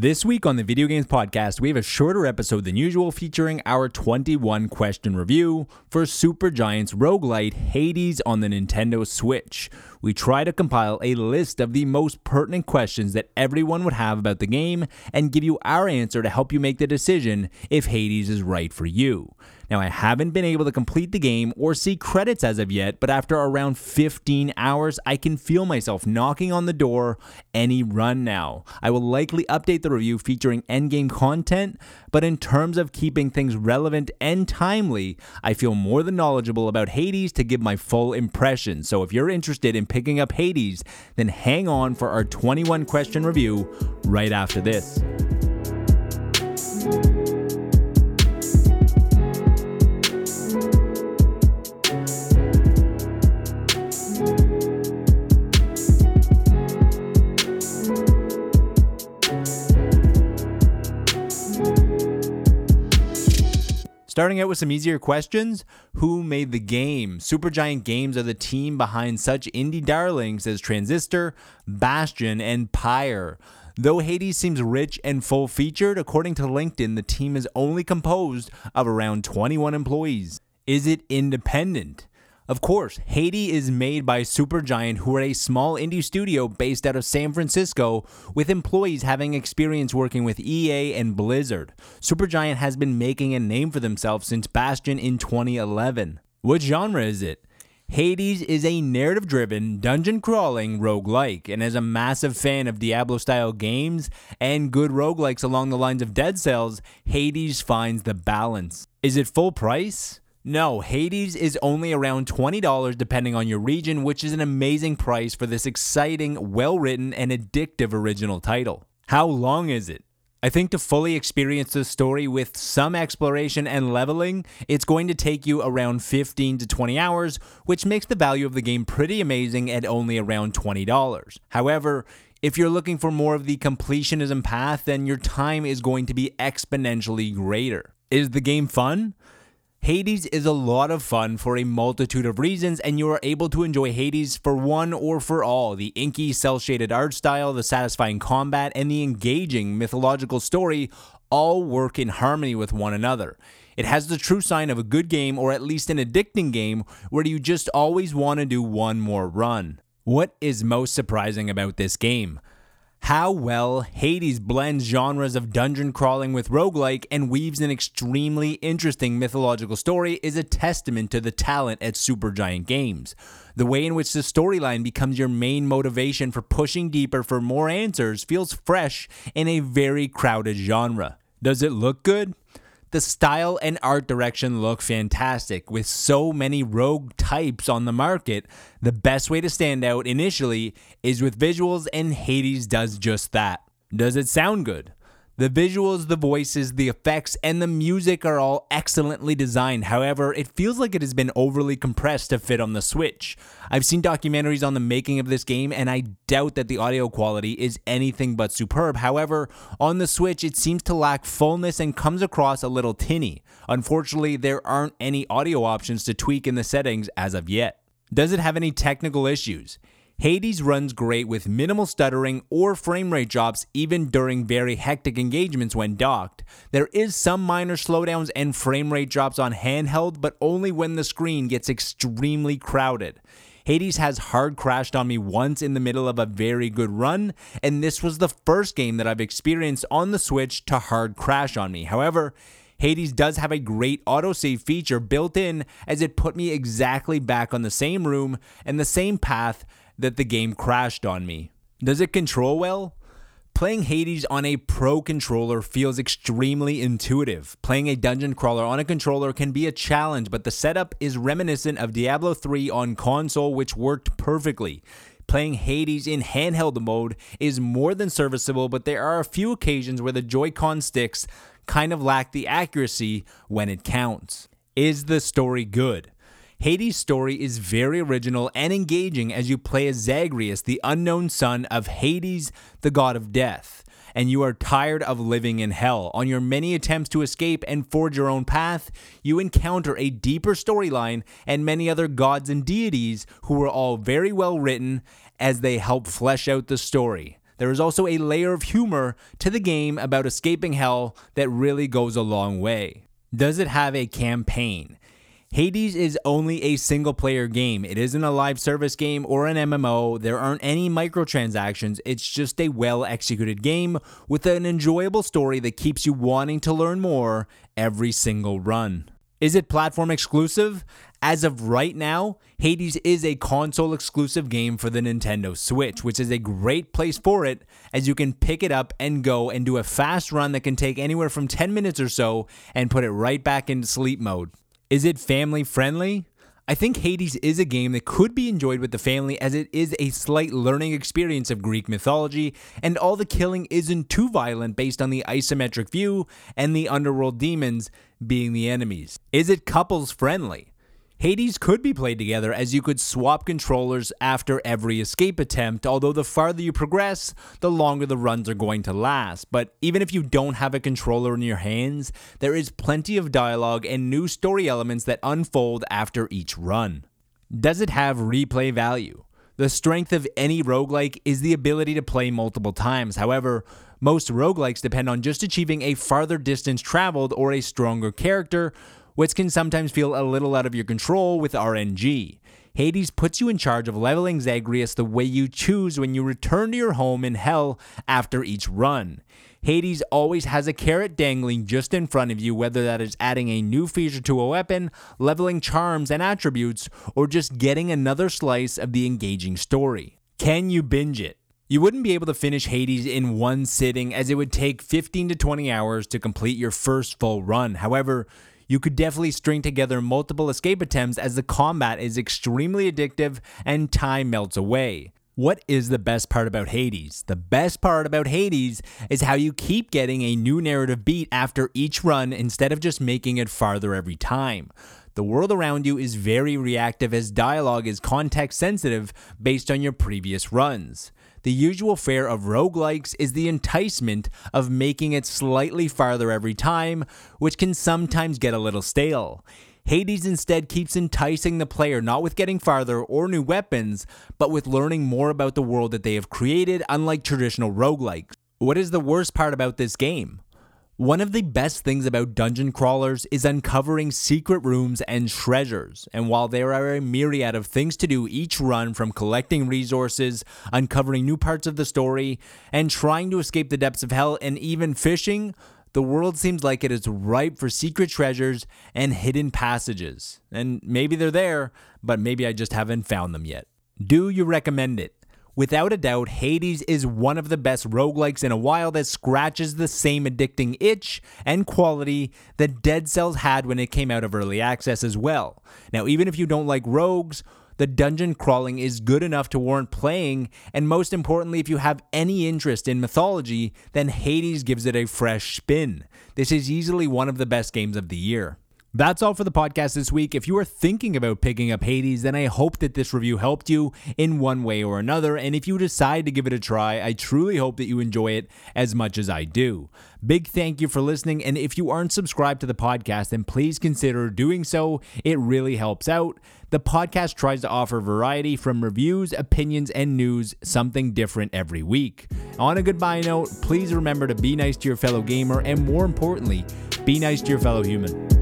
This week on the Video Games Podcast, we have a shorter episode than usual featuring our 21 question review for Super Supergiant's roguelite Hades on the Nintendo Switch. We try to compile a list of the most pertinent questions that everyone would have about the game and give you our answer to help you make the decision if Hades is right for you. Now, I haven't been able to complete the game or see credits as of yet, but after around 15 hours, I can feel myself knocking on the door any run now. I will likely update the review featuring endgame content, but in terms of keeping things relevant and timely, I feel more than knowledgeable about Hades to give my full impression. So if you're interested in picking up Hades, then hang on for our 21 question review right after this. Starting out with some easier questions Who made the game? Supergiant Games are the team behind such indie darlings as Transistor, Bastion, and Pyre. Though Hades seems rich and full featured, according to LinkedIn, the team is only composed of around 21 employees. Is it independent? Of course, Hades is made by Supergiant, who are a small indie studio based out of San Francisco, with employees having experience working with EA and Blizzard. Supergiant has been making a name for themselves since Bastion in 2011. What genre is it? Hades is a narrative driven, dungeon crawling roguelike, and as a massive fan of Diablo style games and good roguelikes along the lines of Dead Cells, Hades finds the balance. Is it full price? No, Hades is only around $20 depending on your region, which is an amazing price for this exciting, well written, and addictive original title. How long is it? I think to fully experience the story with some exploration and leveling, it's going to take you around 15 to 20 hours, which makes the value of the game pretty amazing at only around $20. However, if you're looking for more of the completionism path, then your time is going to be exponentially greater. Is the game fun? Hades is a lot of fun for a multitude of reasons, and you are able to enjoy Hades for one or for all. The inky, cel shaded art style, the satisfying combat, and the engaging mythological story all work in harmony with one another. It has the true sign of a good game, or at least an addicting game, where you just always want to do one more run. What is most surprising about this game? How well Hades blends genres of dungeon crawling with roguelike and weaves an extremely interesting mythological story is a testament to the talent at Supergiant Games. The way in which the storyline becomes your main motivation for pushing deeper for more answers feels fresh in a very crowded genre. Does it look good? The style and art direction look fantastic. With so many rogue types on the market, the best way to stand out initially is with visuals, and Hades does just that. Does it sound good? The visuals, the voices, the effects, and the music are all excellently designed. However, it feels like it has been overly compressed to fit on the Switch. I've seen documentaries on the making of this game, and I doubt that the audio quality is anything but superb. However, on the Switch, it seems to lack fullness and comes across a little tinny. Unfortunately, there aren't any audio options to tweak in the settings as of yet. Does it have any technical issues? Hades runs great with minimal stuttering or frame rate drops even during very hectic engagements when docked. There is some minor slowdowns and frame rate drops on handheld, but only when the screen gets extremely crowded. Hades has hard crashed on me once in the middle of a very good run, and this was the first game that I've experienced on the Switch to hard crash on me. However, Hades does have a great autosave feature built in as it put me exactly back on the same room and the same path that the game crashed on me. Does it control well? Playing Hades on a pro controller feels extremely intuitive. Playing a dungeon crawler on a controller can be a challenge, but the setup is reminiscent of Diablo 3 on console, which worked perfectly. Playing Hades in handheld mode is more than serviceable, but there are a few occasions where the Joy-Con sticks kind of lack the accuracy when it counts. Is the story good? Hades' story is very original and engaging as you play as Zagreus, the unknown son of Hades, the god of death, and you are tired of living in hell. On your many attempts to escape and forge your own path, you encounter a deeper storyline and many other gods and deities who are all very well written as they help flesh out the story. there is also a layer of humor to the game about escaping hell that really goes a long way. Does it have a campaign? Hades is only a single player game. It isn't a live service game or an MMO. There aren't any microtransactions. It's just a well executed game with an enjoyable story that keeps you wanting to learn more every single run. Is it platform exclusive? As of right now, Hades is a console exclusive game for the Nintendo Switch, which is a great place for it as you can pick it up and go and do a fast run that can take anywhere from 10 minutes or so and put it right back into sleep mode. Is it family friendly? I think Hades is a game that could be enjoyed with the family as it is a slight learning experience of Greek mythology, and all the killing isn't too violent based on the isometric view and the underworld demons being the enemies. Is it couples friendly? Hades could be played together as you could swap controllers after every escape attempt, although the farther you progress, the longer the runs are going to last. But even if you don't have a controller in your hands, there is plenty of dialogue and new story elements that unfold after each run. Does it have replay value? The strength of any roguelike is the ability to play multiple times. However, most roguelikes depend on just achieving a farther distance traveled or a stronger character, which can sometimes feel a little out of your control with RNG. Hades puts you in charge of leveling Zagreus the way you choose when you return to your home in Hell after each run. Hades always has a carrot dangling just in front of you, whether that is adding a new feature to a weapon, leveling charms and attributes, or just getting another slice of the engaging story. Can you binge it? You wouldn't be able to finish Hades in one sitting as it would take 15 to 20 hours to complete your first full run. However, you could definitely string together multiple escape attempts as the combat is extremely addictive and time melts away. What is the best part about Hades? The best part about Hades is how you keep getting a new narrative beat after each run instead of just making it farther every time. The world around you is very reactive as dialogue is context sensitive based on your previous runs. The usual fare of roguelikes is the enticement of making it slightly farther every time, which can sometimes get a little stale. Hades instead keeps enticing the player not with getting farther or new weapons, but with learning more about the world that they have created, unlike traditional roguelikes. What is the worst part about this game? One of the best things about dungeon crawlers is uncovering secret rooms and treasures. And while there are a myriad of things to do each run, from collecting resources, uncovering new parts of the story, and trying to escape the depths of hell, and even fishing, the world seems like it is ripe for secret treasures and hidden passages. And maybe they're there, but maybe I just haven't found them yet. Do you recommend it? Without a doubt, Hades is one of the best roguelikes in a while that scratches the same addicting itch and quality that Dead Cells had when it came out of early access as well. Now, even if you don't like rogues, the dungeon crawling is good enough to warrant playing, and most importantly, if you have any interest in mythology, then Hades gives it a fresh spin. This is easily one of the best games of the year. That's all for the podcast this week. If you are thinking about picking up Hades, then I hope that this review helped you in one way or another. And if you decide to give it a try, I truly hope that you enjoy it as much as I do. Big thank you for listening. And if you aren't subscribed to the podcast, then please consider doing so. It really helps out. The podcast tries to offer variety from reviews, opinions, and news, something different every week. On a goodbye note, please remember to be nice to your fellow gamer and more importantly, be nice to your fellow human.